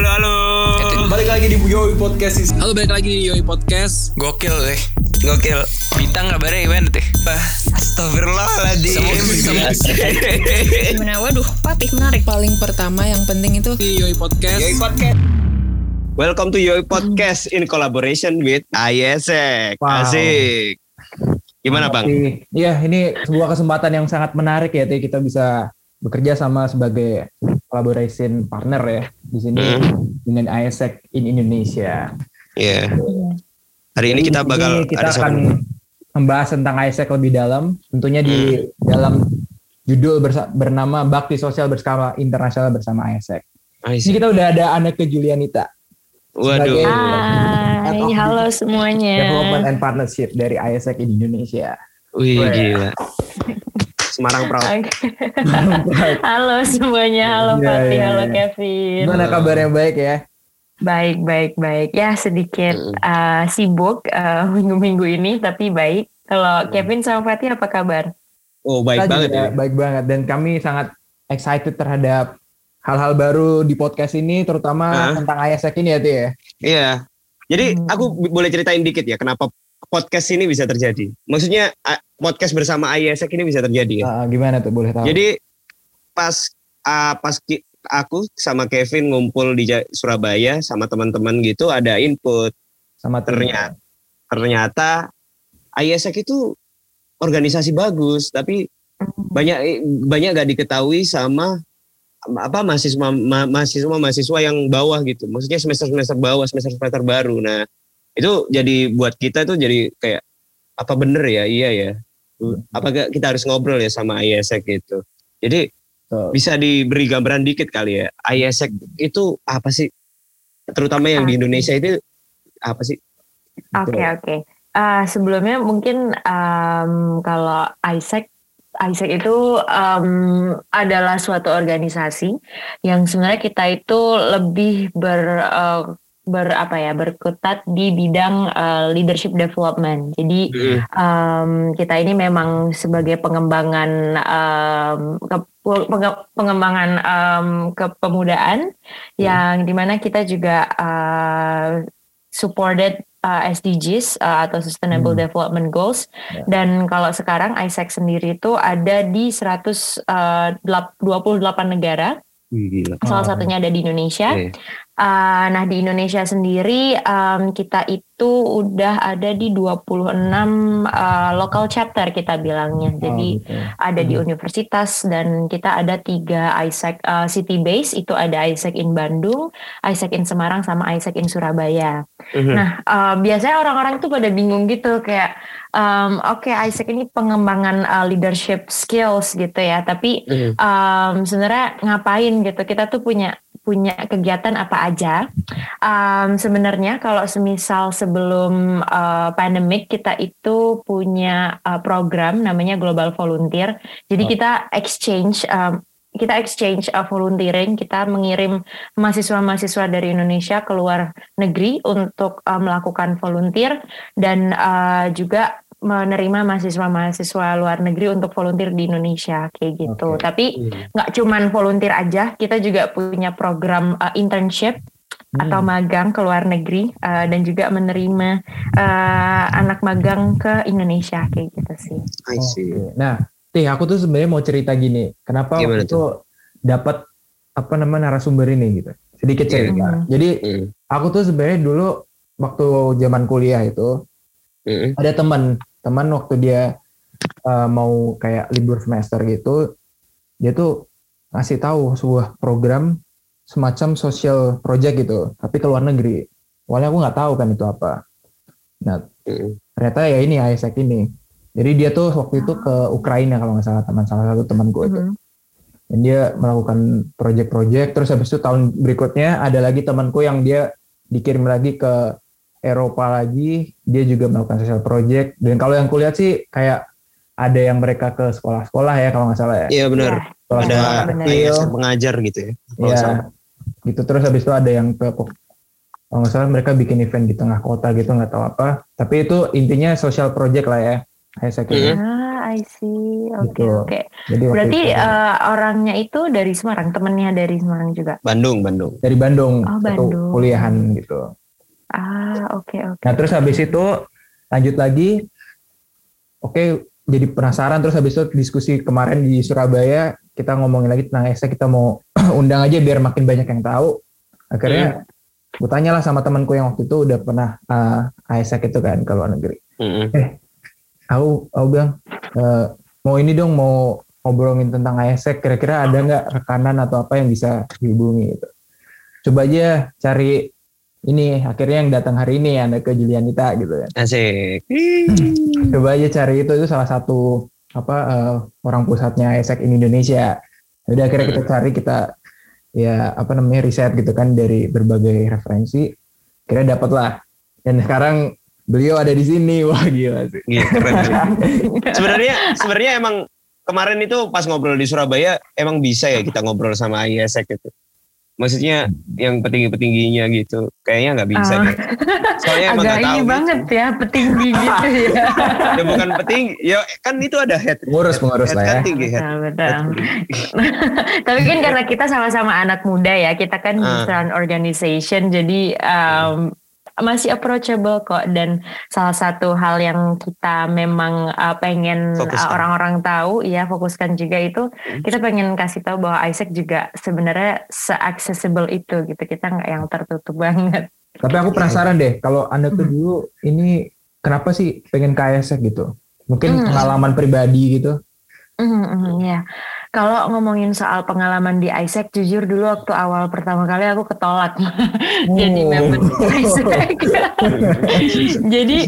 halo, halo. Balik lagi di Yoi Podcast Halo, balik lagi di Yoi Podcast. Gokil deh. Gokil. Bintang kabarnya gimana teh? Astagfirullahaladzim. Gimana? Waduh, papih menarik. paling pertama yang penting itu Di Yoi Podcast. Yoi Podcast. Welcome to Yoi Podcast in collaboration with ISEC. Wow. Asik. Gimana Bang? Iya, ini sebuah kesempatan yang sangat menarik ya, Teh. Kita bisa bekerja sama sebagai collaboration partner ya di sini dengan ISEC in Indonesia. Iya. Hari ini kita bakal sini kita ada akan sama- membahas tentang ISEC lebih dalam, tentunya di dalam judul bersa- bernama Bakti Sosial Berskala Internasional bersama ISEC. Di sini kita udah ada Aneke Julianita, Waduh. Hai, halo semuanya. Development and Partnership dari ISEC in Indonesia. Wih, gila. Semarang Proud. Oke. halo semuanya, halo Iya, Fatih, iya, halo iya. Kevin. Gimana kabarnya baik ya? Baik, baik, baik. Ya sedikit uh, sibuk uh, minggu-minggu ini, tapi baik. Kalau Kevin sama Fatih apa kabar? Oh, baik Kita banget juga ya. Baik banget dan kami sangat excited terhadap hal-hal baru di podcast ini terutama Hah? tentang ISEC ini ya Ti ya. Iya. Jadi Hmm. aku boleh ceritain dikit ya kenapa podcast ini bisa terjadi. Maksudnya podcast bersama ISEC ini bisa terjadi ya. Ah, gimana tuh boleh tahu? Jadi pas ah, pas ki- aku sama Kevin ngumpul di Surabaya sama teman-teman gitu ada input sama ternyata ternyata ISEC itu organisasi bagus tapi banyak banyak gak diketahui sama apa mahasiswa ma- mahasiswa mahasiswa yang bawah gitu maksudnya semester semester bawah semester semester baru nah itu jadi buat kita tuh jadi kayak apa bener ya? Iya ya. Apa gak kita harus ngobrol ya sama ISEC gitu? Jadi Tuh. bisa diberi gambaran dikit kali ya. ISEC itu apa sih? Terutama yang di Indonesia itu apa sih? Oke, oke. Uh, sebelumnya mungkin um, kalau ISEC ISEC itu um, adalah suatu organisasi yang sebenarnya kita itu lebih ber uh, ber apa ya berkutat di bidang uh, leadership development. Jadi um, kita ini memang sebagai pengembangan um, ke- penge- pengembangan um, kepemudaan yang di mana kita juga uh, supported uh, SDGs uh, atau Sustainable Hmm. Development Goals Ya. dan kalau sekarang ISEC sendiri itu ada di 128 negara gila salah Oh. satunya ada di Indonesia. Uh, nah di Indonesia sendiri um, kita itu udah ada di 26 uh, local chapter kita bilangnya. Jadi Oh, gitu. ada di Hmm. universitas dan kita ada tiga ISEC uh, city base itu ada ISEC in Bandung, ISEC in Semarang sama ISEC in Surabaya. Mhm. Nah uh, biasanya orang-orang tuh pada bingung gitu kayak um, oke ISEC ini pengembangan uh, leadership skills gitu ya, tapi Mhm. um, sebenarnya ngapain gitu kita tuh punya punya kegiatan apa aja. Um, sebenarnya kalau semisal sebelum uh, pandemik kita itu punya uh, program namanya Global Volunteer. Jadi Oh. kita exchange um, kita exchange uh, volunteering. Kita mengirim mahasiswa-mahasiswa dari Indonesia ke luar negeri untuk uh, melakukan volunteer. Dan uh, juga menerima mahasiswa-mahasiswa luar negeri untuk volunteer di Indonesia kayak gitu. Oke. Tapi nggak cuman volunteer aja, kita juga punya program uh, internship Hmm. atau magang ke luar negeri uh, dan juga menerima uh, anak magang ke Indonesia kayak gitu sih. I see. Nah, Tih, aku tuh sebenarnya mau cerita gini. Kenapa Gimana waktu itu dapat apa namanya narasumber ini gitu. Sedikit Iya. cerita. Hmm. Jadi Mhm. aku tuh sebenarnya dulu waktu zaman kuliah itu Mhm. ada teman teman waktu dia uh, mau kayak libur semester gitu dia tuh ngasih tahu sebuah program semacam social project gitu tapi ke luar negeri. Awalnya aku nggak tahu kan itu apa. Nah ternyata ya ini ISEC ini. Jadi dia tuh waktu itu ke Ukraina kalau nggak salah teman salah satu temanku itu. Mhm. dan dia melakukan project-project terus habis itu tahun berikutnya ada lagi temanku yang dia dikirim lagi ke Eropa lagi dia juga melakukan social project dan kalau yang kulihat sih kayak ada yang mereka ke sekolah-sekolah ya kalau nggak salah ya Iya benar. Ya, sekolah Ada Iya, benar. iya, pengajar gitu ya. ya salah. gitu terus habis itu ada yang ke kalau nggak salah mereka bikin event di tengah kota gitu nggak tahu apa tapi itu intinya social project lah ya kayak saya kira. Ah, I see. Oke, Gitu. oke. Jadi waktu Berarti itu eh, orangnya itu dari Semarang, temennya dari Semarang juga. Bandung, Bandung. dari Bandung, Oh, Bandung. kuliahan gitu. Ah, oke, oke. Nah terus habis itu lanjut lagi, oke jadi penasaran terus habis itu diskusi kemarin di Surabaya kita ngomongin lagi tentang esek kita mau undang aja biar makin banyak yang tahu. Akhirnya gue tanya lah sama temanku yang waktu itu udah pernah uh, ASEC itu kan ke luar negeri. Mm-mm. Aku aku bilang "Eh, mau ini dong mau ngobrolin tentang ASEC kira-kira ada nggak rekanan atau apa yang bisa dihubungi gitu. Coba aja cari ini akhirnya yang datang hari ini anda ke Julianita gitu kan. Asik. coba aja cari itu itu salah satu apa eh, orang pusatnya ESEC in Indonesia. Jadi akhirnya kita cari kita ya apa namanya riset gitu kan dari berbagai referensi. Kira dapat lah. Dan sekarang beliau ada di sini. Wah gila sih. Gitu, keren. Sebenarnya sebenarnya emang kemarin itu pas ngobrol di Surabaya emang bisa ya kita ngobrol sama ISEC itu. Maksudnya yang petinggi-petingginya gitu. Kayaknya nggak bisa deh. Soalnya emang Agak nggak tahu ini gitu. banget ya, petinggi gitu ya. Ya bukan petinggi. Ya kan itu ada head. Pengurus pengurus head lah ya. kan tinggi head. Betul, betul. Tapi kan karena kita sama-sama anak muda ya, kita kan run organization, jadi um, masih approachable kok. Dan salah satu hal yang kita memang uh, pengen uh, Fokuskan. orang-orang tahu, ya fokuskan juga itu, kita pengen kasih tahu bahwa Isaac juga sebenarnya se-accessible itu gitu. Kita nggak yang tertutup banget. Tapi aku penasaran deh kalau anda tuh Hmm. dulu ini kenapa sih pengen ke ESEC gitu? Mungkin Hmm. pengalaman pribadi gitu. Mhm, mhm, ya. Kalau ngomongin soal pengalaman di Isaac, jujur dulu waktu awal pertama kali aku ketolak jadi Oh. member Isaac. jadi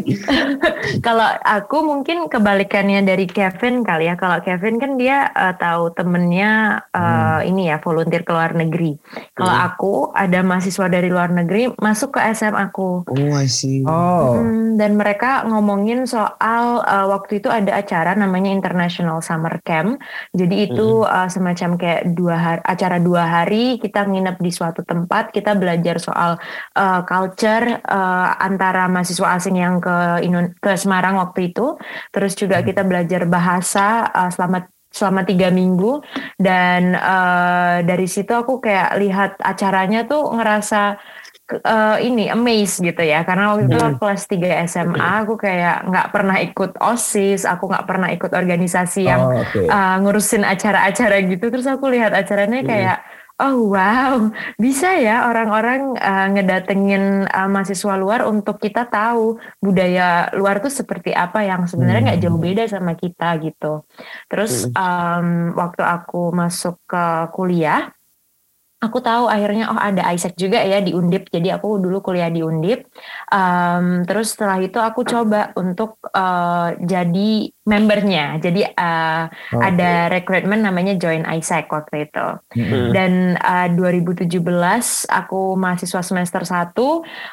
kalau aku mungkin kebalikannya dari Kevin kali ya. Kalau Kevin kan dia eh, tahu temennya eh, ini ya volunteer ke luar negeri. Kalau Hmm. aku ada mahasiswa dari luar negeri masuk ke SM aku. Oh, I see. Oh. Hmm, dan mereka ngomongin soal uh, waktu itu ada acara namanya International Summer Camp. Jadi itu uh, semacam kayak dua hari, acara dua hari kita nginep di suatu tempat, kita belajar soal uh, culture uh, antara mahasiswa asing yang ke Indo- ke Semarang waktu itu. Terus juga kita belajar bahasa uh, selama selama tiga minggu. Dan uh, dari situ aku kayak lihat acaranya tuh ngerasa eh, ini amazed gitu ya karena waktu itu Hmm. kelas 3 SMA aku kayak nggak pernah ikut osis aku nggak pernah ikut organisasi yang Oh, oke. eh, ngurusin acara-acara gitu terus aku lihat acaranya kayak oh wow bisa ya orang-orang eh, ngedatengin eh, mahasiswa luar untuk kita tahu budaya luar tuh seperti apa yang sebenarnya nggak Hmm. jauh beda sama kita gitu terus em, waktu aku masuk ke kuliah aku tahu akhirnya oh ada Isaac juga ya di Undip. Jadi aku dulu kuliah di Undip. Em, terus setelah itu aku coba untuk eh, jadi membernya jadi eh, Oke. ada rekrutmen namanya Join Isaac waktu itu Mm-mm. dan eh, 2017 aku mahasiswa semester 1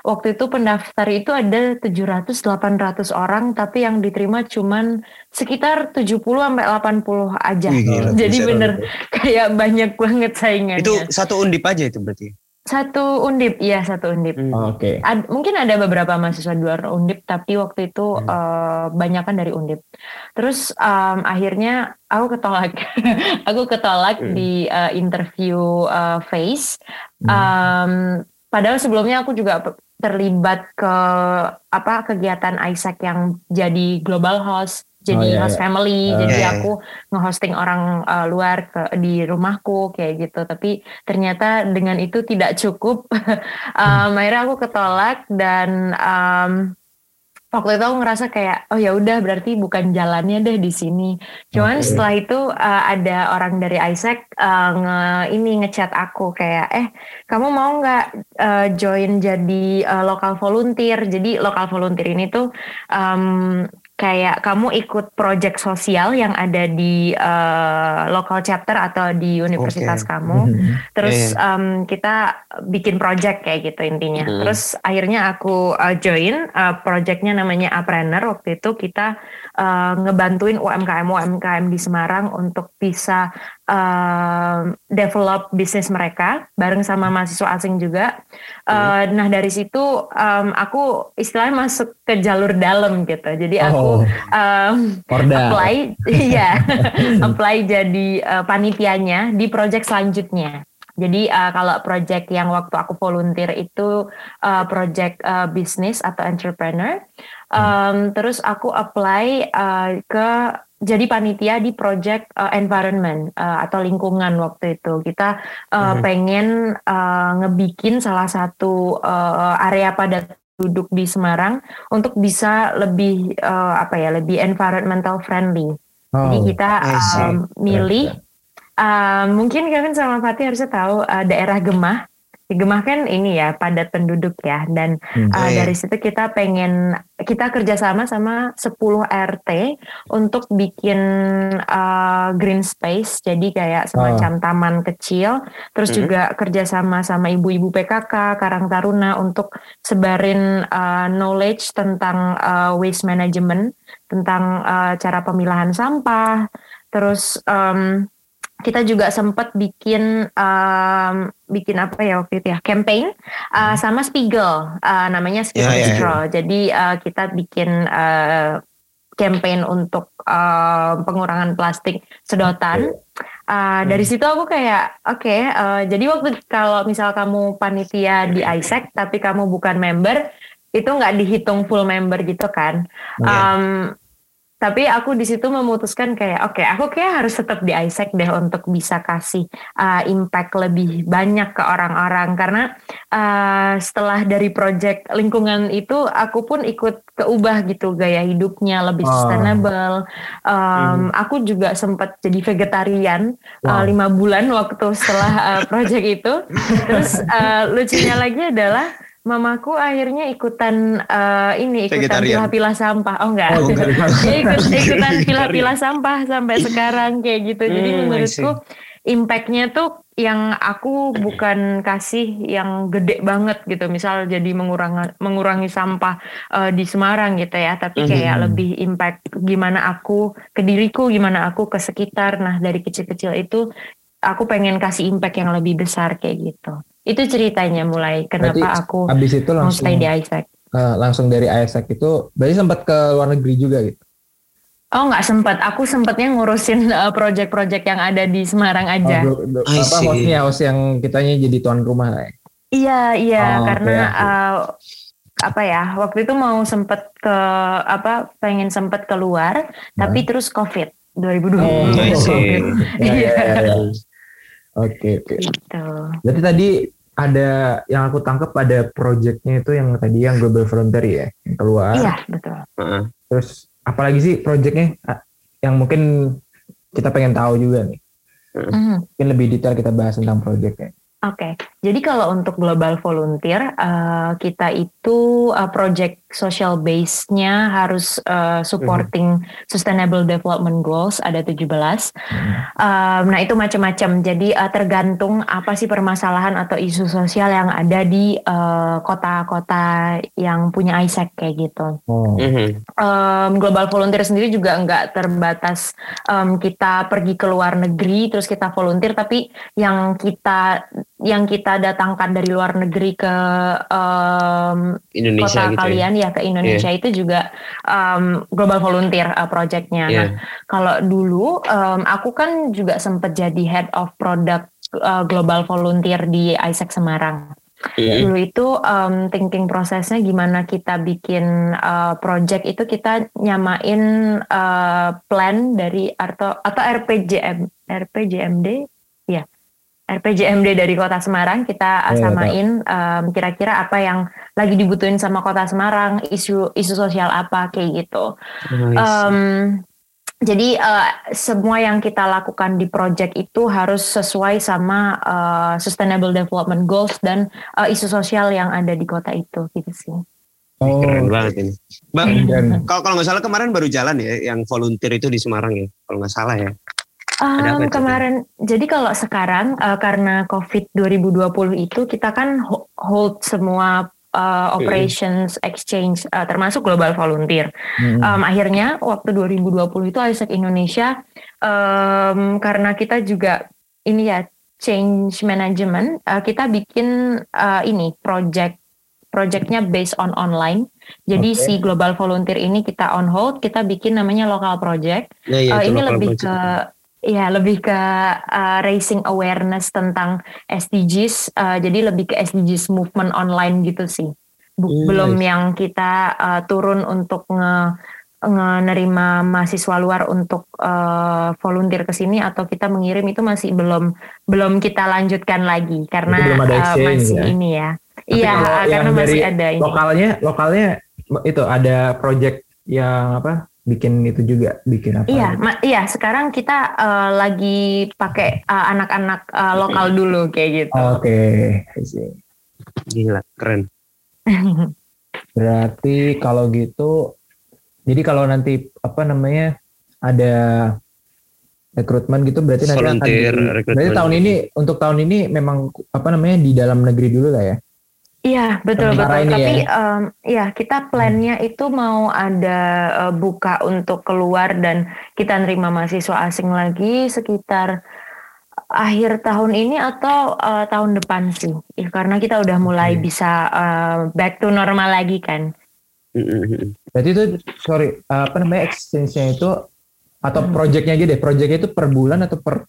waktu itu pendaftar itu ada 700-800 orang tapi yang diterima cuman sekitar 70 sampai 80 aja gila, jadi bener kayak banyak banget saingannya Itu satu undip aja itu berarti. Satu undip iya satu undip Oke. Ad- mungkin ada beberapa mahasiswa di luar undip tapi waktu itu Hmm. eh, banyak kan dari undip terus em, akhirnya aku ketolak aku ketolak Hmm. di eh, interview eh, face Hmm. Em, padahal sebelumnya aku juga terlibat ke apa kegiatan Isaac yang jadi global host jadi Oh, iya, host iya. family Oh, jadi iya, iya. aku nge-hosting orang uh, luar ke di rumahku kayak gitu tapi ternyata dengan itu tidak cukup um, akhirnya aku ketolak dan um, waktu itu aku ngerasa kayak oh ya udah berarti bukan jalannya deh di sini cuman Oke. setelah itu uh, ada orang dari Isaac uh, nge ini ngechat aku kayak eh kamu mau nggak uh, join jadi uh, lokal volunteer jadi lokal volunteer ini tuh um, kayak kamu ikut project sosial yang ada di uh, local chapter atau di universitas kamu. Mhm. terus Iya, um, kita bikin project kayak gitu intinya. Hmm. terus akhirnya aku uh, join uh, projectnya namanya Apreneur. Waktu itu kita uh, ngebantuin UMKM UMKM di Semarang untuk bisa um, develop bisnis mereka bareng sama mahasiswa asing juga. Uh, Nah dari situ um, aku istilahnya masuk ke jalur dalam gitu. Jadi aku Oh. um, apply, iya, apply jadi uh, panitianya di project selanjutnya. Jadi uh, kalau project yang waktu aku volunteer itu uh, project uh, bisnis atau entrepreneur, Um, terus aku apply uh, ke jadi panitia di project uh, environment uh, atau lingkungan waktu itu. Kita uh, Mhm. pengen uh, ngebikin salah satu uh, area padat duduk di Semarang untuk bisa lebih uh, apa ya lebih environmental friendly. Jadi Oh, kita I see. um, milih uh, mungkin Kevin sama Fatih harusnya tahu uh, daerah Gemah. Gemah kan ini ya padat penduduk ya dan Hmm. uh, Oh, iya. dari situ kita pengen kita kerjasama sama 10 RT untuk bikin uh, green space jadi kayak semacam taman kecil terus Mhm. juga kerjasama sama ibu-ibu PKK Karang Taruna untuk sebarin uh, knowledge tentang uh, waste management tentang uh, cara pemilahan sampah terus um, kita juga sempat bikin um, bikin apa ya waktu itu ya campaign uh, sama Spiegel uh, namanya Spiegel Ya, ya, ya. Straw. Jadi uh, kita bikin uh, campaign untuk uh, pengurangan plastik sedotan. Uh, dari situ aku kayak oke uh, jadi waktu kalau misal kamu panitia di ISEC tapi kamu bukan member itu nggak dihitung full member gitu kan. Um, tapi aku di situ memutuskan kayak oke aku kayak harus tetap di ISEC deh untuk bisa kasih uh, impact lebih banyak ke orang-orang karena uh, setelah dari project lingkungan itu aku pun ikut keubah gitu gaya hidupnya lebih Oh. sustainable. Um, Aku juga sempat jadi vegetarian uh, Wow. lima bulan waktu setelah uh, project itu. Terus uh, lucunya lagi adalah mamaku akhirnya ikutan uh, ini ikutan pilah-pilah sampah. Oh enggak. Oh, enggak. Dia ikut ikutan pilah-pilah sampah sampai sekarang kayak gitu. Jadi Hmm, I menurutku impactnya tuh yang aku bukan kasih yang gede banget gitu. Misal jadi mengurangi mengurangi sampah eh, di Semarang gitu ya, tapi kayak Mhm. lebih impact gimana aku ke diriku, gimana aku ke sekitar. Nah, dari kecil-kecil itu aku pengen kasih impact yang lebih besar kayak gitu. Itu ceritanya mulai kenapa Berarti aku Habis itu mau langsung stay di ISEC. eh, langsung dari ISEC itu berarti sempat ke luar negeri juga gitu. Oh nggak sempat, aku sempatnya ngurusin uh, project-project yang ada di Semarang aja. Oh, do- do- I apa hostnya host yang kitanya jadi tuan rumah ya. Iya iya Oh, karena oke. uh, apa ya waktu itu mau sempet ke apa pengen sempet keluar tapi terus COVID 2020 Oh. COVID. Ya, ya, Iya. ya, ya. Oke oke. Gitu. Berarti tadi ada yang aku tangkap ada projectnya itu yang tadi yang Global Frontier ya yang keluar. Iya betul. Heeh. Terus apalagi sih projectnya ah, yang mungkin kita pengen tahu juga nih. Mhm. Mungkin lebih detail kita bahas tentang projectnya. Oke, jadi kalau untuk global volunteer uh, kita itu uh, project social base-nya harus uh, supporting sustainable development goals ada 17. Um, nah itu macam-macam. Jadi uh, tergantung apa sih permasalahan atau isu sosial yang ada di uh, kota-kota yang punya ISEC kayak gitu. Mhm. Um, global volunteer sendiri juga nggak terbatas um, kita pergi ke luar negeri terus kita volunteer, tapi yang kita yang kita datangkan dari luar negeri ke um, Indonesia kota gitu kalian ya ke Indonesia itu juga um, global volunteer uh, projectnya. ya. Nah, kalau dulu um, aku kan juga sempat jadi head of product uh, global volunteer di ISEC Semarang. Mhm. Dulu itu um, thinking prosesnya gimana kita bikin uh, project itu kita nyamain uh, plan dari atau atau RPJM RPJMD ya RPJMD dari Kota Semarang kita uh, Iya, samain um, kira-kira apa yang lagi dibutuhin sama Kota Semarang isu isu sosial apa kayak gitu. Nice. Um, jadi uh, semua yang kita lakukan di project itu harus sesuai sama uh, sustainable development goals dan uh, isu sosial yang ada di kota itu gitu sih. Oh. Keren banget ini. Bang, kalau nggak salah kemarin baru jalan ya yang volunteer itu di Semarang ya. Kalau nggak salah ya. Um, itu? kemarin, jadi kalau sekarang uh, karena COVID 2020 itu kita kan ho- hold semua uh, operations exchange uh, termasuk global volunteer. Hmm. Um, akhirnya waktu 2020 itu ISEC Indonesia um, karena kita juga ini ya change management uh, kita bikin uh, ini project projectnya based on online. Jadi Oke. si global volunteer ini kita on hold, kita bikin namanya local project. Nah, iya, Uh, itu ini lebih project. ke ya lebih ke uh, raising awareness tentang SDGs. uh, jadi lebih ke SDGs movement online gitu sih. Bu- Hmm, belum yang kita uh, turun untuk nge nerima mahasiswa luar untuk uh, volunteer ke sini atau kita mengirim itu masih belum belum kita lanjutkan lagi karena belum ada uh, masih ya? ini ya. Tapi Iya, karena masih ada ini. Lokalnya, lokalnya itu ada project yang apa? Bikin itu juga, bikin apa? Iya, gitu. ma- iya. Sekarang kita uh, lagi pakai uh, anak-anak uh, lokal dulu kayak gitu. Oke, see. Gila, keren. Berarti kalau gitu, jadi kalau nanti apa namanya ada rekrutmen gitu, berarti nanti akan Volunteer, di-. Berarti tahun ini untuk tahun ini memang apa namanya di dalam negeri dulu lah ya. Iya betul Sementara betul. Tapi ya. em, ya kita plannya itu mau ada eh, buka untuk keluar dan kita nerima mahasiswa asing lagi sekitar akhir tahun ini atau eh, tahun depan sih. Ya, karena kita udah mulai Oke. bisa eh, back to normal lagi kan. Mm-mm. Berarti itu sorry apa namanya exchange-nya itu atau Hmm. project-nya aja deh. Project-nya itu per bulan atau per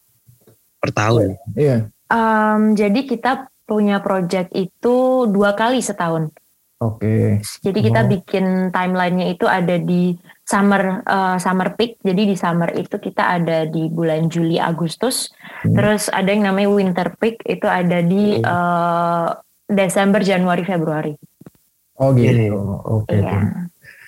Per tahun. iya. Em, jadi kita punya project itu dua kali setahun. Oke. Jadi kita Wow. bikin timelinenya itu ada di summer eh, summer peak. Jadi di summer itu kita ada di bulan Juli Agustus. Hmm. Terus ada yang namanya winter peak itu ada di eh, Desember Januari Februari. Oh gitu. Iya. Oke. Iya. oke.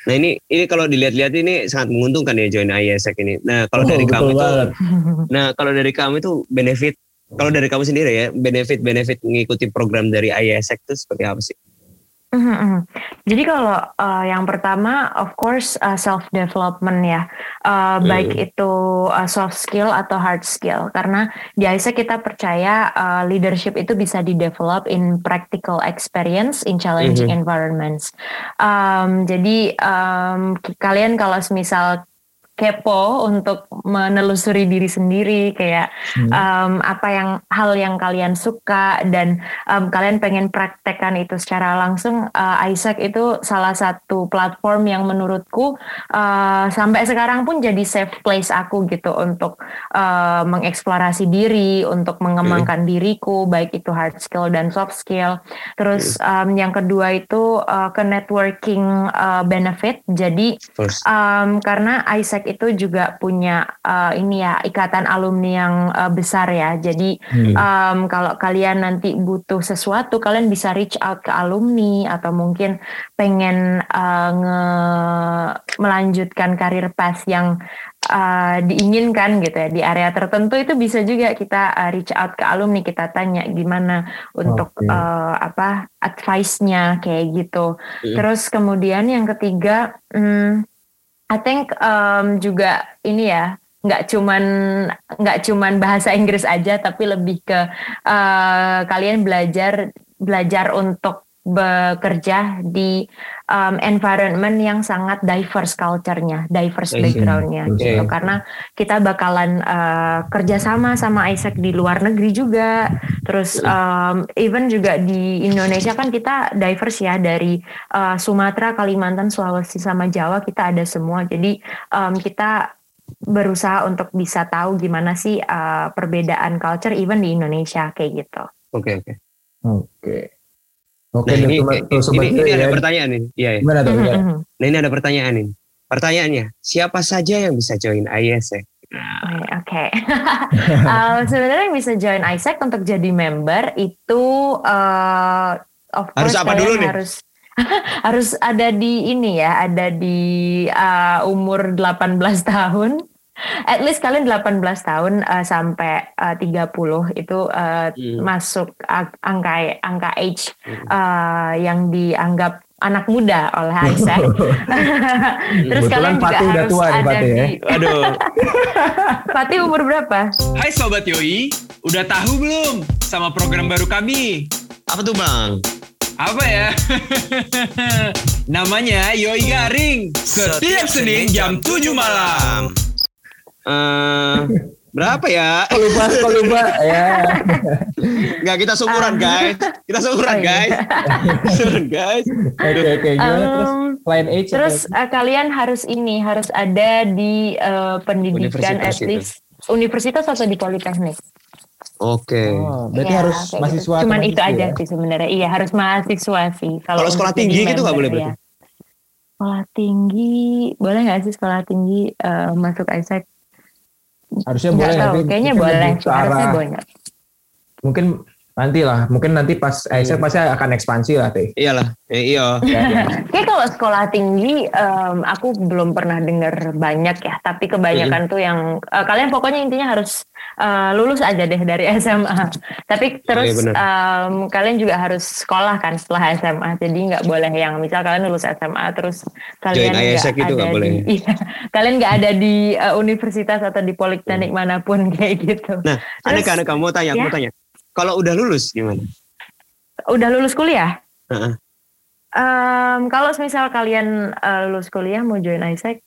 Nah ini ini kalau dilihat-lihat ini sangat menguntungkan ya join ISEC ini. Nah kalau Oh, dari kamu itu, nah kalau dari kamu itu benefit, kalau dari kamu sendiri ya benefit benefit mengikuti program dari ISEC itu seperti apa sih? Mhm, mhm. Jadi kalau uh, yang pertama, of course self development ya, Uh, baik itu uh, soft skill atau hard skill. Karena di ISEC kita percaya uh, leadership itu bisa di develop in practical experience in challenging environments. Um, jadi um, kalian kalau misal kepo untuk menelusuri diri sendiri kayak Hmm. um, apa yang hal yang kalian suka dan um, kalian pengen praktekkan itu secara langsung uh, Isaac itu salah satu platform yang menurutku uh, sampai sekarang pun jadi safe place aku gitu untuk uh, mengeksplorasi diri untuk mengembangkan diriku baik itu hard skill dan soft skill terus um, yang kedua itu uh, ke networking uh, benefit jadi. Um, karena Isaac itu juga punya uh, ini ya ikatan alumni yang uh, besar ya. Jadi Hmm. um, kalau kalian nanti butuh sesuatu, kalian bisa reach out ke alumni atau mungkin pengen uh, nge- melanjutkan karir path yang uh, diinginkan gitu ya di area tertentu itu bisa juga kita uh, reach out ke alumni kita tanya gimana untuk Oke. uh, apa advice-nya kayak gitu. Hmm. Terus kemudian yang ketiga, hmm, I think um, juga ini ya nggak cuman nggak cuman bahasa Inggris aja tapi lebih ke uh, kalian belajar belajar untuk bekerja di um, environment yang sangat diverse culture-nya, diverse background-nya Oke. gitu. Karena kita bakalan uh, kerjasama sama Isaac di luar negeri juga. Terus um, even juga di Indonesia kan kita diverse ya dari uh, Sumatera, Kalimantan, Sulawesi sama Jawa kita ada semua. Jadi um, kita berusaha untuk bisa tahu gimana sih uh, perbedaan culture even di Indonesia kayak gitu. Oke oke. Oke. Oke, Nah ini sobat- tuh, sobat ini, gue ini ada ya. pertanyaan nih. Iya. iya. Gimana tuh? Mhm. Nah ini ada pertanyaan nih. Pertanyaannya, siapa saja yang bisa join ISEC? Oke, Oke, Uh, sebenarnya yang bisa join Isaac untuk jadi member itu uh, of Harus course apa dulu nih? harus harus ada di ini ya, ada di uh, umur 18 tahun. At least kalian 18 tahun uh, sampai uh, 30 itu uh, Hmm. masuk angka angka age uh, yang dianggap anak muda oleh Isaac. Terus Kebetulan kalian juga harus tua ada Fatih ya. di Aduh. Fatih umur berapa? Hai Sobat Yoi, udah tahu belum sama program baru kami? Apa tuh bang? Apa ya? Namanya Yoi Garing. Setiap Senin jam 7 malam. Eh, berapa ya? Kok lupa, kok lupa. ya. Enggak kita syukuran guys. Kita syukuran iya. guys. Syukuran guys. Oke, oke. Gimana terus? Um, Line H. Terus eh, kalian harus ini harus ada di eh, pendidikan at least universitas atau di politeknik. Oke. Oh, berarti Iya, harus gitu. mahasiswa. Cuman itu mahasiswa aja ya? sih sebenarnya. Iya harus mahasiswa sih. Kalau sekolah tinggi gitu nggak boleh ya. berarti? Sekolah tinggi boleh nggak sih sekolah tinggi eh, masuk ISEC? Harusnya Nggak boleh. tahu. Kayaknya boleh. Harusnya arah- boleh. Mungkin nanti lah. Mungkin nanti pas Isaac pasti akan ekspansi lah, Teh. Iyalah. Eh, iya. Ya, ya. Kayak kalau sekolah tinggi, em, aku belum pernah dengar banyak ya. Tapi kebanyakan tuh yang eh, kalian pokoknya intinya harus eh, lulus aja deh dari SMA. Tapi terus iya benar. em, kalian juga harus sekolah kan setelah SMA. Jadi nggak boleh yang misal kalian lulus SMA terus kalian Join nggak ISEC itu nggak ada boleh. di, iya, kalian nggak ada di eh, universitas atau di politeknik mana pun kayak gitu. Nah, Terus, aneh kan kamu tanya, ya. mau tanya. Kalau udah lulus gimana? Udah lulus kuliah? Heeh. Em, kalau misal kalian eh, lulus kuliah mau join ISEC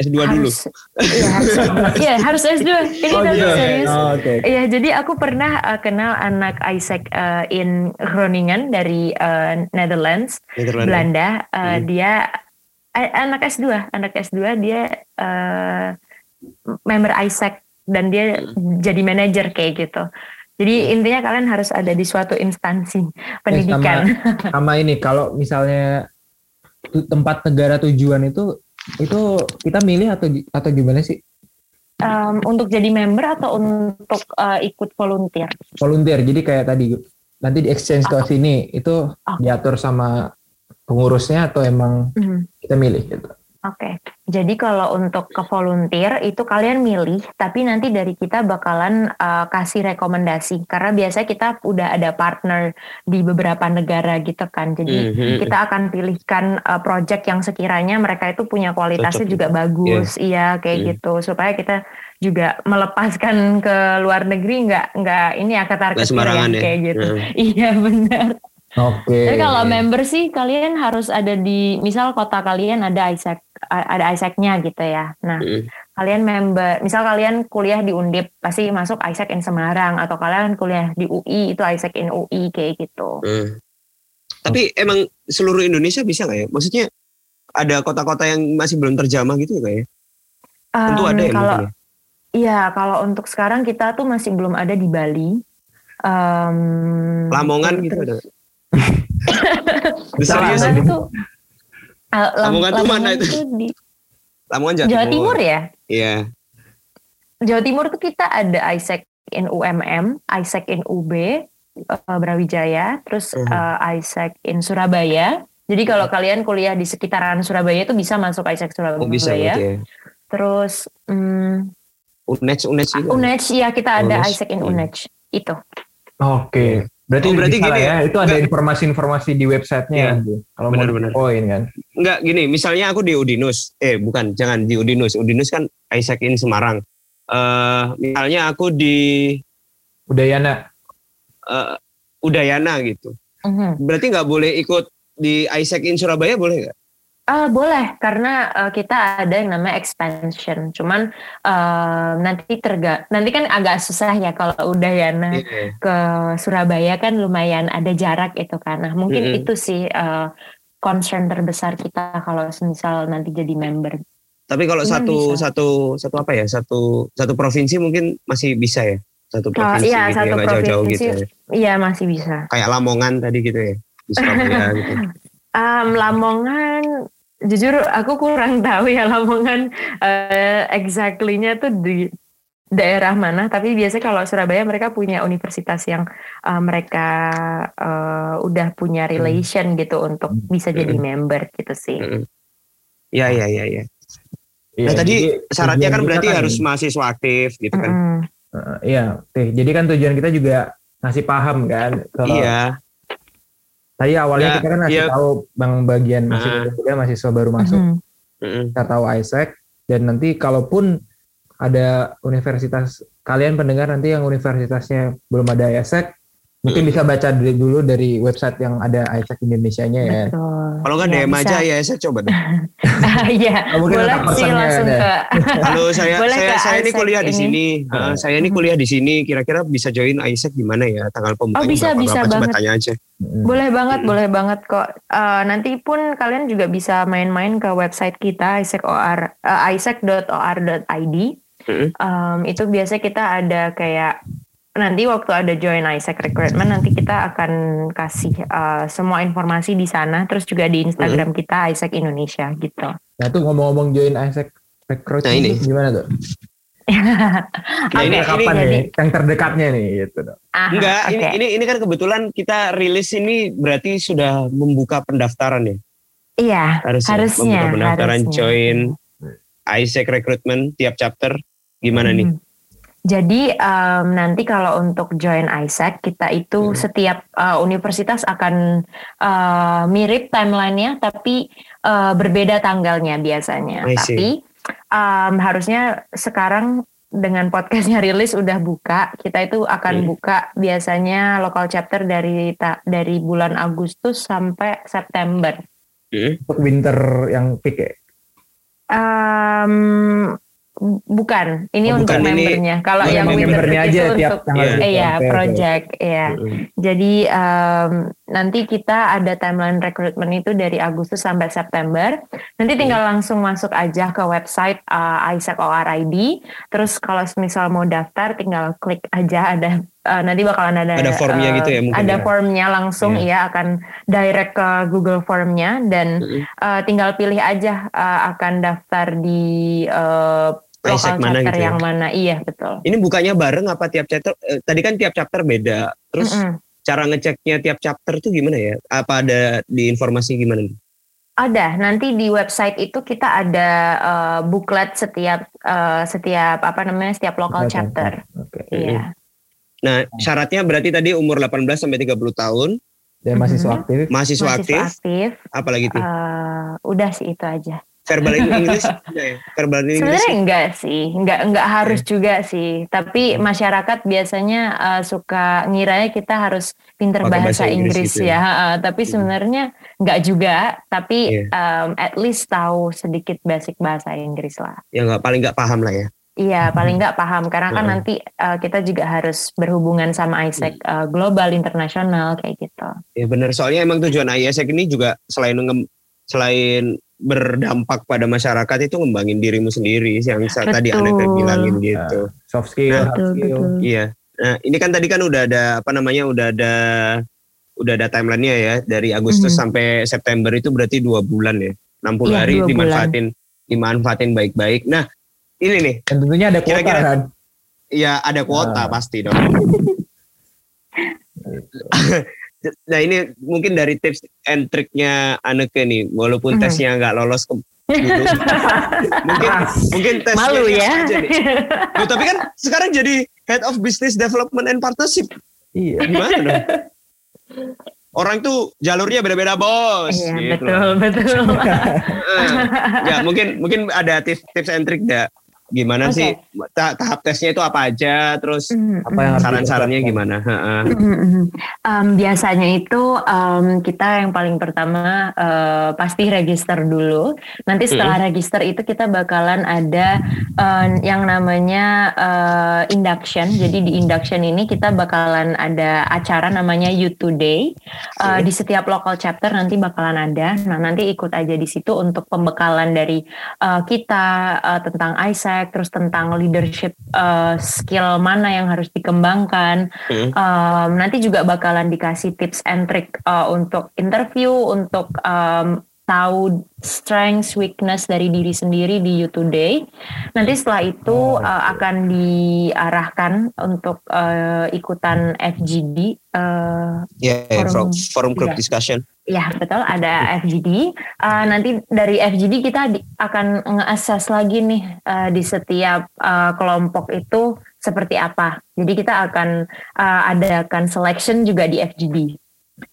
S2 dulu. harus iya harus iya harus S2 ini Oh, gitu. serius Oh, Oke. Iya, jadi aku pernah uh, kenal anak Isaac uh, in Groningen dari uh, Netherlands, Netherlands. Belanda. Uh, Hmm. Dia eh, anak S2, anak S2 dia uh, member Isaac dan dia jadi manajer kayak gitu. Jadi intinya kalian harus ada di suatu instansi pendidikan. Sama ini kalau misalnya tempat negara tujuan itu itu kita milih atau atau gimana sih? Um, untuk jadi member atau untuk uh, ikut volunteer? Volunteer. Jadi kayak tadi nanti di exchange ke sini itu Oh. diatur sama pengurusnya atau emang Mhm. kita milih gitu. Oke, jadi kalau untuk ke volunteer itu kalian milih, tapi nanti dari kita bakalan uh, kasih rekomendasi karena biasanya kita udah ada partner di beberapa negara gitu kan, jadi Mhm. kita akan pilihkan uh, project yang sekiranya mereka itu punya kualitasnya Cocok juga bagus, iya kayak Hmm. gitu supaya kita juga melepaskan ke luar negeri nggak nggak ini ya ketar sembarangan ya. kayak gitu. Heeh. Iya benar. Oke. Tapi kalau member sih kalian harus ada di misal kota kalian ada Isaac ada Isaac-nya gitu ya. Nah, Mm. kalian member misal kalian kuliah di Undip pasti masuk Isaac in Semarang atau kalian kuliah di UI itu Isaac in UI kayak gitu. Hmm. Tapi emang seluruh Indonesia bisa nggak ya? Maksudnya ada kota-kota yang masih belum terjamah gitu nggak ya? Tentu Em, ada ya kalau mungkin ya? iya kalau untuk sekarang kita tuh masih belum ada di Bali. Em, Lamongan gitu ada. Serius? Ah, Lam- Lamongan mana itu? di Lamongan Jawa, Jawa Timur ya. Iya. Jawa Timur tuh kita ada Isaac in UMM, Isaac in UB, eh, Brawijaya, terus Mhm. eh, Isaac in Surabaya. Jadi kalau kalian kuliah di sekitaran Surabaya itu bisa masuk Isaac Surabaya. Oh bisa ya. Terus hmm, Unech, Unech juga. UNED ya kita ada UNED, Isaac in iya. UNED itu. Oke. Berarti, Oh, berarti gini ya. ya? Itu ada informasi-informasi di websitenya. Iya. gitu. Kalau mau Benar-benar. poin kan. Enggak gini, misalnya aku di Udinus. Eh bukan, jangan di Udinus. Udinus kan Isaac in Semarang. Eh misalnya aku di Udayana. eh, Udayana gitu. Mhm. Berarti nggak boleh ikut di Isaac in Surabaya boleh nggak? Ah, boleh karena eh, kita ada yang namanya expansion. Cuman eh, nanti terga nanti kan agak susah ya kalau udah ya nah Iya. ke Surabaya kan lumayan ada jarak itu kan. Nah, mungkin Mm-mm. itu sih eh, concern terbesar kita kalau misal nanti jadi member. Tapi kalau Cuman satu bisa. satu satu apa ya? Satu satu provinsi mungkin masih bisa ya. Satu provinsi iya, gitu satu ya, jauh-jauh provinsi. gitu. Ya. Iya, masih bisa. Kayak Lamongan tadi gitu ya. Di Surabaya gitu. Em, Lamongan jujur aku kurang tahu ya Lamongan eh, exactly-nya tuh di daerah mana tapi biasanya kalau Surabaya mereka punya universitas yang eh, mereka eh, udah punya relation gitu untuk bisa jadi member gitu sih. Mm-mm. Iya iya iya iya. Iya, Nah tadi jadi syaratnya kan berarti harus mahasiswa aktif gitu kan. Iya, Teh. Jadi kan tujuan kita juga ngasih paham kan. Kalau Iya. Tadi awalnya Ya, kita kan ngasih iya. tahu bang bagian masih Ah. muda mahasiswa baru masuk. Mhm. Mm-mm. Kita tahu Isaac dan nanti kalaupun ada universitas kalian pendengar nanti yang universitasnya belum ada Isaac Mungkin bisa baca dulu dari website yang ada Isaac Indonesia-nya ya. Betul. Kalau nggak Ya, DM aja ya, saya coba deh. Iya, boleh sih langsung ada. ke Kalau saya Boleh saya ke saya ini kuliah di ini. sini. Uh, saya ini kuliah di sini. Kira-kira bisa join Isaac di mana ya? Tanggal pembukanya Oh, bisa, berapa? bisa Coba banget. tanya aja. Boleh banget, boleh banget kok. Eh, nanti pun kalian juga bisa main-main ke website kita isaac.or eh, isaac.or.id. Mm. Em, itu biasa kita ada kayak nanti waktu ada join Isaac recruitment nanti kita akan kasih eh, semua informasi di sana terus juga di Instagram kita Isaac Indonesia gitu. Nah tuh ngomong-ngomong join Isaac Recruit Nah, ini. gimana tuh? Nah, ini- kapan jadi- nih? Yang terdekatnya nih gitu dong. Aha, Enggak, ini, oke. ini ini kan kebetulan kita rilis ini berarti sudah membuka pendaftaran ya. Iya, Harusnya, harusnya. membuka pendaftaran harusnya. join Isaac recruitment tiap chapter gimana nih? Jadi em, nanti kalau untuk join Isaac kita itu Hmm. setiap eh, universitas akan eh, mirip timelinenya tapi eh, berbeda tanggalnya biasanya. Tapi em, harusnya sekarang dengan podcastnya rilis udah buka kita itu akan Hmm. buka biasanya local chapter dari ta- dari bulan Agustus sampai September. Hmm? Untuk winter yang peak ya. Em, bukan, ini Oh, untuk bukan, ini- membernya. Kalau yang membernya aja itu tiap untuk tanggal Iya. Iya, project, iya. Jadi em, nanti kita ada timeline rekrutmen itu dari Agustus sampai September. Nanti tinggal langsung masuk aja ke website uh, Isaac ORID. Terus kalau misal mau daftar, tinggal klik aja ada. eh, nanti bakalan ada Ada formnya eh, gitu ya mungkin Ada ya? formnya langsung Iya. ya akan direct ke Google Formnya dan eh, tinggal pilih aja eh, akan daftar di eh, Isaac lokal mana chapter gitu ya? yang mana. Iya betul. Ini bukanya bareng apa tiap chapter? eh, tadi kan tiap chapter beda. Terus Mm-mm. cara ngeceknya tiap chapter tuh gimana ya? Apa ada di informasi gimana? nih? Ada, nanti di website itu kita ada eh, booklet setiap eh, setiap apa namanya setiap local Oke, chapter. Oke. Iya. Nah, syaratnya berarti tadi umur 18 sampai 30 tahun, Dan mahasiswa Mhm. aktif. mahasiswa, Mahasiswa aktif, aktif. apalagi tuh? eh, udah sih itu aja. Verbal English udah ya? Verbal English. Sebenarnya enggak sih, enggak enggak harus juga sih. Tapi Hmm. masyarakat biasanya eh, suka ngiranya kita harus pinter bahasa, bahasa Inggris Inggris, gitu ya. ya. eh, tapi Hmm. sebenarnya enggak juga. Tapi Iya. em, at least tahu sedikit basic bahasa Inggris lah. Ya nggak paling nggak paham lah ya. Iya, paling nggak paham karena kan Heeh. nanti uh, kita juga harus berhubungan sama ISEC uh, global internasional kayak gitu. Ya benar, soalnya emang tujuan ISEC ini juga selain selain berdampak pada masyarakat itu ngembangin dirimu sendiri yang sa- tadi Betul. Aneka bilangin gitu. Soft skill, Nah, hard skill. Iya. Nah, ini kan tadi kan udah ada apa namanya udah ada udah ada timelinenya ya dari Agustus Mhm. sampai September itu berarti dua bulan ya. 60 Iya, hari dua bulan. dimanfaatin dimanfaatin baik-baik. Nah, ini nih Dan tentunya ada kuota Kira-kira- kan. ya ada kuota Ah. pasti dong. nah ini mungkin dari tips and triknya Aneke nih, walaupun Mhm. tesnya nggak lolos ke mungkin mungkin tesnya Malu ya. aja nih. Loh, tapi kan sekarang jadi head of business development and partnership Iya. gimana dong? Orang tuh jalurnya beda-beda bos. Iya, gitu. betul, betul. Ya mungkin mungkin ada tips tips and trick dah. Gimana Oke. sih ta- tahap tesnya itu apa aja? Terus Mm, Apa yang saran-sarannya gimana? Heeh. Mm-mm. Em, biasanya itu em, kita yang paling pertama eh, pasti register dulu. Nanti setelah register itu kita bakalan ada em, yang namanya eh, induction. Jadi di induction ini kita bakalan ada acara namanya You Today. Eh, di setiap local chapter nanti bakalan ada. Nah nanti ikut aja di situ untuk pembekalan dari eh, kita eh, tentang Terus tentang leadership eh, skill mana yang harus dikembangkan. Hmm. Um, nanti juga bakalan dikasih tips and trick uh, untuk interview, untuk um, tahu strengths, weakness dari diri sendiri di You Today. Nanti setelah itu Oh, uh, akan diarahkan untuk uh, ikutan FGD. Uh, ya, forum, Forum- forum group iya. discussion. ya betul, ada FGD. Uh, nanti dari FGD kita di- akan nge-assess lagi nih uh, di setiap uh, kelompok itu seperti apa. Jadi kita akan uh, adakan selection juga di FGD.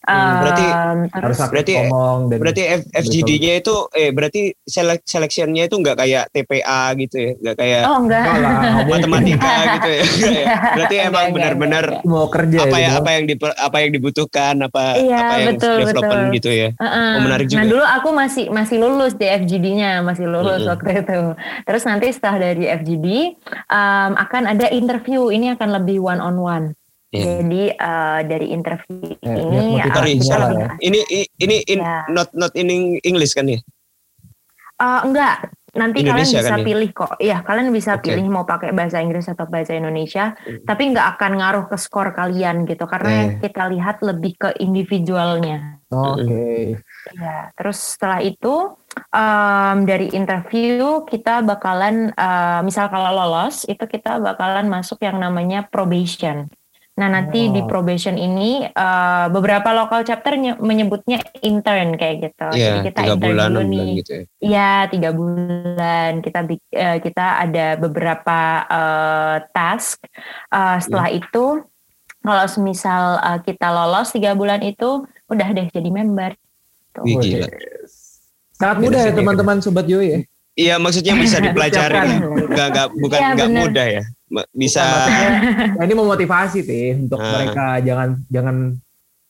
Hmm, berarti- Um, harus berarti- ngomong dan Berarti F- FGD-nya itu eh berarti selek seleksiannya itu nggak kayak TPA gitu ya, nggak kayak oh enggak. Enggak lah, matematika gitu ya. Ya? Berarti Enggak, emang enggak, benar-benar enggak, mau kerja apa gitu. ya apa yang di apa yang dibutuhkan apa Iya, apa yang betul, development betul. gitu ya. Heeh. Oh, menarik juga. Nah dulu aku masih masih lulus di FGD-nya, masih lulus Mm-mm. waktu itu. Terus nanti setelah dari FGD um, akan ada interview. Ini akan lebih one on one. Iya. Jadi uh, dari interview Ya, ini uh, Sorry, kita lebih ya. Ini ini in, Ya. not not in English kan ya? Uh, enggak, nanti Indonesia kalian bisa kan ya? pilih kok. Iya, kalian bisa Oke. pilih mau pakai bahasa Inggris atau bahasa Indonesia, Hmm. tapi nggak akan ngaruh ke skor kalian gitu karena Eh. yang kita lihat lebih ke individualnya. Oke. Ya, terus setelah itu em, dari interview kita bakalan eh, misal kalau lolos itu kita bakalan masuk yang namanya probation. Nah nanti di Oh. probation ini eh, beberapa local chapter nye- menyebutnya intern kayak gitu. Jadi Iya, kita tiga intern bulan, dulu nih. gitu ya. Iya tiga bulan kita bik- eh, kita ada beberapa eh, task. Eh, setelah Hmm. itu kalau semisal eh, kita lolos tiga bulan itu udah deh jadi member. Tuh. Wih, Oke. gila. Sangat mudah ya teman-teman sobat Joy ya. Iya, maksudnya bisa dipelajari. Siapkan. Enggak enggak bukan Iya, enggak benar. mudah ya. Bisa nah ini memotivasi sih untuk Ah. mereka jangan jangan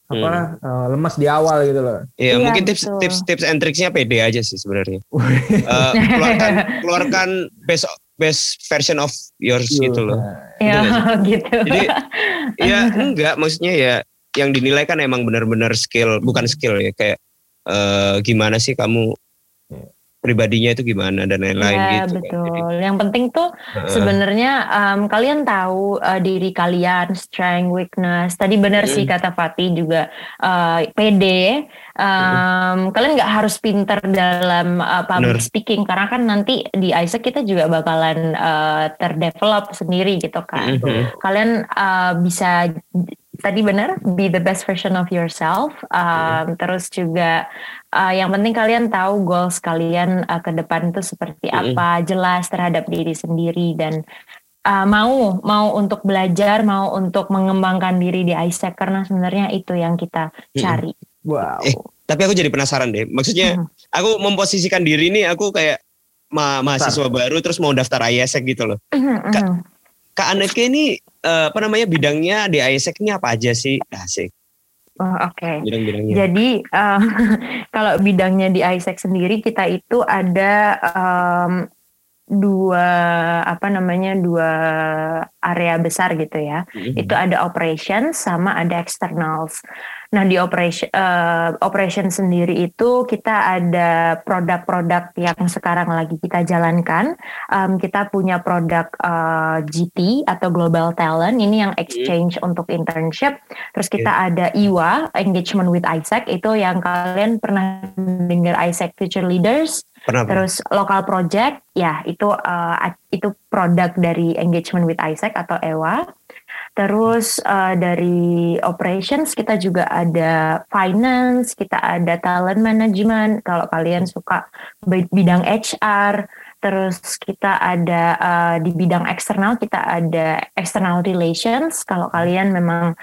apa eh, lemas di awal gitu loh. Iya, Iya, mungkin tips betul. tips tips and tricksnya pede aja sih sebenarnya. Eh, keluarkan keluarkan best best version of yours gitu loh. Ya Betul gitu. Jadi ya enggak maksudnya ya yang dinilai kan emang benar-benar skill bukan skill ya kayak eh, gimana sih kamu pribadinya itu gimana dan lain-lain ya gitu. kan. betul. Jadi, Yang penting tuh eh, sebenarnya em, kalian tahu eh, diri kalian, strength, weakness. Tadi benar sih Mm. kata Fatih juga eh, pede. Em, Kalian nggak harus pinter dalam eh, public Benar. speaking karena kan nanti di Isaac kita juga bakalan eh, terdevelop sendiri gitu kan. mhm. kalian uh, bisa tadi benar be the best version of yourself um, terus juga uh, yang penting kalian tahu goals kalian uh, ke depan itu seperti apa jelas terhadap diri sendiri dan uh, mau mau untuk belajar mau untuk mengembangkan diri di Isaac karena sebenarnya itu yang kita cari Wow. Eh, Tapi aku jadi penasaran deh. Maksudnya Mhm. aku memposisikan diri nih aku kayak ma mahasiswa baru terus mau daftar IESEC gitu loh. Mhm. Kak Aneke ini eh, apa namanya bidangnya di IESEC ini apa aja sih? Asik Oh, Oke. bidang-bidangnya. Jadi eh, kalau bidangnya di Isaac sendiri kita itu ada em, dua apa namanya dua area besar gitu ya. Mhm. Itu ada operations sama ada externals. Nah di operation eh, operation sendiri itu kita ada produk-produk yang sekarang lagi kita jalankan. Em, kita punya produk eh, GT atau Global Talent ini yang exchange untuk internship. Terus kita ada IWA Engagement with Isaac itu yang kalian pernah dengar Isaac Future Leaders. Pernah pernah. Terus local project, ya itu uh, itu produk dari engagement with Isaac atau EWA. Terus uh, dari operations kita juga ada finance, kita ada talent management. Kalau kalian suka bi- bidang HR, terus kita ada uh, di bidang eksternal kita ada external relations. Kalau kalian memang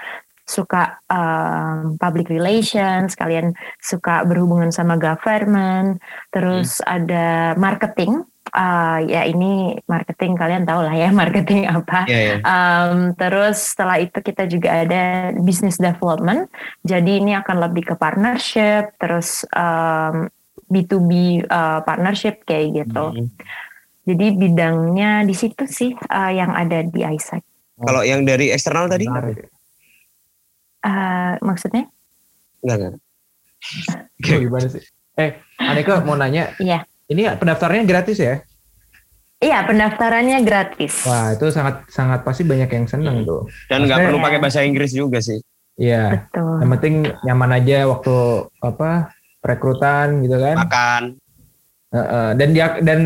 suka um, public relations, kalian suka berhubungan sama government, terus ada marketing. Uh, ya ini marketing kalian tahu lah ya marketing apa. Iya, iya. Um, terus setelah itu kita juga ada business development. Jadi ini akan lebih ke partnership, terus um, B2B uh, partnership kayak gitu. Mhm. Jadi bidangnya di situ sih uh, yang ada di Isaac. Kalau yang dari eksternal tadi? Uh, maksudnya? Enggak, enggak. Oh, gimana sih? Eh, Aneka mau nanya. Iya. Ini pendaftarannya gratis ya? Iya pendaftarannya gratis. Wah, itu sangat sangat pasti banyak yang seneng Hmm. tuh. Dan nggak perlu pakai bahasa Inggris juga sih. Iya. Betul. Yang penting nyaman aja waktu apa rekrutan gitu kan. Makan. Heeh, dan dia dan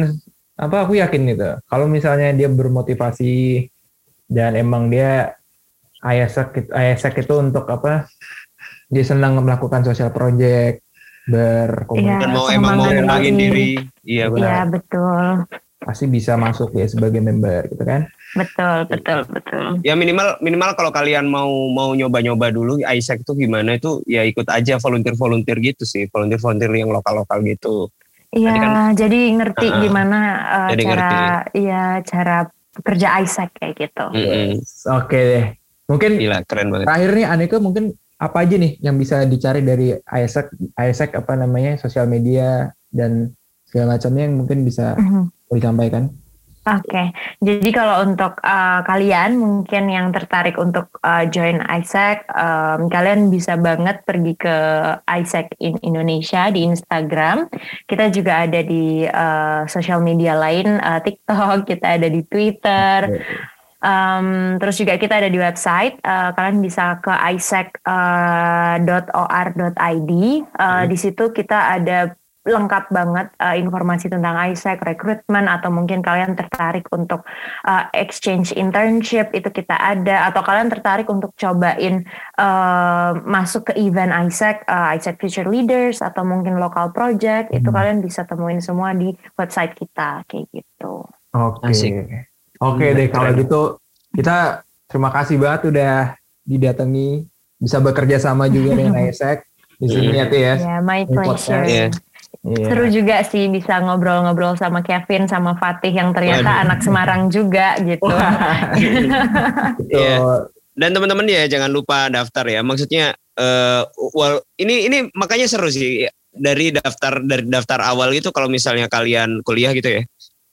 apa aku yakin gitu. Kalau misalnya dia bermotivasi dan emang dia ISEC ISEC itu untuk apa? Dia senang melakukan sosial project, berkomunikasi, Iya, Dan mau emang mau ngembangin diri. diri. Iya benar. Iya betul. pasti bisa masuk ya sebagai member gitu kan. Betul, betul, betul. Ya minimal minimal kalau kalian mau mau nyoba-nyoba dulu Isaac tuh gimana itu ya ikut aja volunteer-volunteer gitu sih, volunteer-volunteer yang lokal-lokal gitu. Iya, kan- jadi ngerti Uh-uh. gimana uh, Jadi cara ngerti. iya cara kerja Isaac kayak gitu. Mm-mm. Oke deh. Mungkin Gila keren banget. terakhir nih Aneka mungkin apa aja nih yang bisa dicari dari Isaac Isaac apa namanya sosial media dan segala macamnya yang mungkin bisa Mhm. disampaikan. Oke, jadi kalau untuk uh, kalian mungkin yang tertarik untuk uh, join Isaac, um, kalian bisa banget pergi ke Isaac in Indonesia di Instagram. Kita juga ada di uh, sosial media lain, uh, TikTok, kita ada di Twitter. Um, terus juga kita ada di website. Uh, kalian bisa ke isaac.or.id. Uh, Di situ kita ada lengkap banget uh, informasi tentang Isaac, rekrutmen atau mungkin kalian tertarik untuk uh, exchange internship itu kita ada atau kalian tertarik untuk cobain uh, masuk ke event Isaac, uh, Isaac Future Leaders atau mungkin local project itu Hmm. kalian bisa temuin semua di website kita kayak gitu. Oke. Asik. Oke Hmm, deh kalau gitu kita terima kasih banget udah didatangi bisa bekerja sama juga dengan Isaac di sini ya ya. Ya, my pleasure. Iya. Iya. Seru juga sih bisa ngobrol-ngobrol sama Kevin sama Fatih yang ternyata Waduh. anak Semarang juga gitu. Iya. Betul. Dan teman-teman ya jangan lupa daftar ya. Maksudnya eh wal ini ini makanya seru sih dari daftar dari daftar awal gitu kalau misalnya kalian kuliah gitu ya.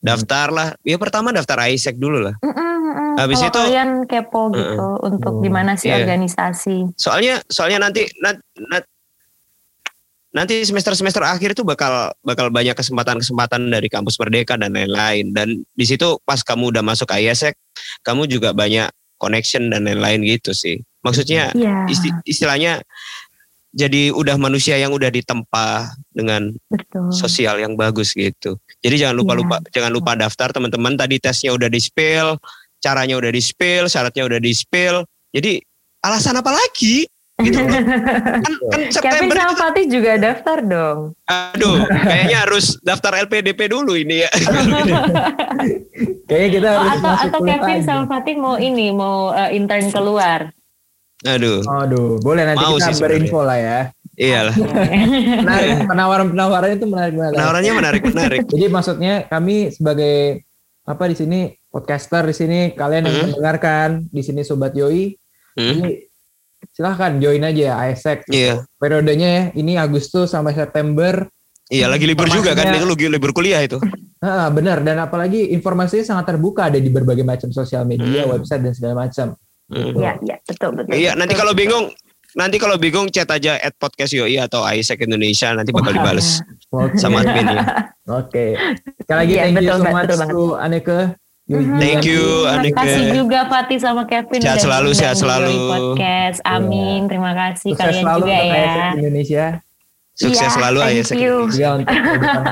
Daftarlah. Ya pertama daftar Isaac dulu lah. Mm-mm. Habis Kalau itu- kalian kepo gitu untuk Oh, gimana sih iya. organisasi. Soalnya soalnya nanti nanti semester-semester akhir itu bakal bakal banyak kesempatan-kesempatan dari kampus Merdeka dan lain-lain dan di situ pas kamu udah masuk ke ISEC kamu juga banyak connection dan lain-lain gitu sih. Maksudnya Iya, isti- istilahnya jadi udah manusia yang udah ditempa dengan betul. sosial yang bagus gitu. Jadi jangan lupa Iya. lupa jangan lupa daftar teman-teman tadi tesnya udah di spill, caranya udah di spill, syaratnya udah di spill. Jadi alasan apa lagi? Gitu. kan, kan Kevin September sama Fatih juga daftar dong. aduh kayaknya harus daftar LPDP dulu ini ya. Kayaknya kita Oh, harus atau masuk atau kuliah Kevin sama Fatih mau ini mau uh, intern keluar. Aduh, Aduh, boleh nanti Mau kita berinfo lah ya. iyalah. Menarik, penawaran-penawaran itu menarik banget. Penawarannya menarik menarik. Jadi maksudnya kami sebagai apa di sini podcaster di sini kalian yang Hmm. mendengarkan di sini sobat Yoi, Hmm, jadi silahkan join aja ISEC. Iya, Periodenya ya ini Agustus sampai September. iya lagi libur juga kan, itu lagi libur kuliah itu. Ah, benar dan apalagi informasinya sangat terbuka ada di berbagai macam sosial media, Hmm. website dan segala macam. Hmm. Iya, iya, betul betul. Iya, betul, nanti kalau betul. bingung nanti kalau bingung chat aja at podcast yoi atau Isaac Indonesia nanti bakal dibales Oke. sama admin ya. Oke. Sekali lagi Iya, thank you betul, so betul much banget. to Aneka. Thank you, Terima Anike. kasih juga Fatih sama Kevin Sehat selalu, sehat selalu. Podcast. Amin. Terima kasih Sukses kalian selalu juga untuk ya. ISEC Indonesia Sukses Iya, selalu thank Isaac you. Indonesia. kehidupan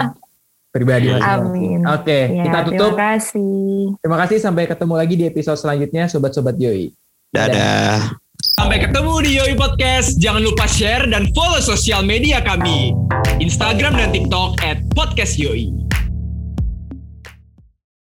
pribadi. Amin. Oke, Ya, kita tutup. Terima kasih. Terima kasih sampai ketemu lagi di episode selanjutnya sobat-sobat Yoi. Dadah. Sampai ketemu di Yoi Podcast. Jangan lupa share dan follow sosial media kami. Instagram dan TikTok at Podcast Yoi.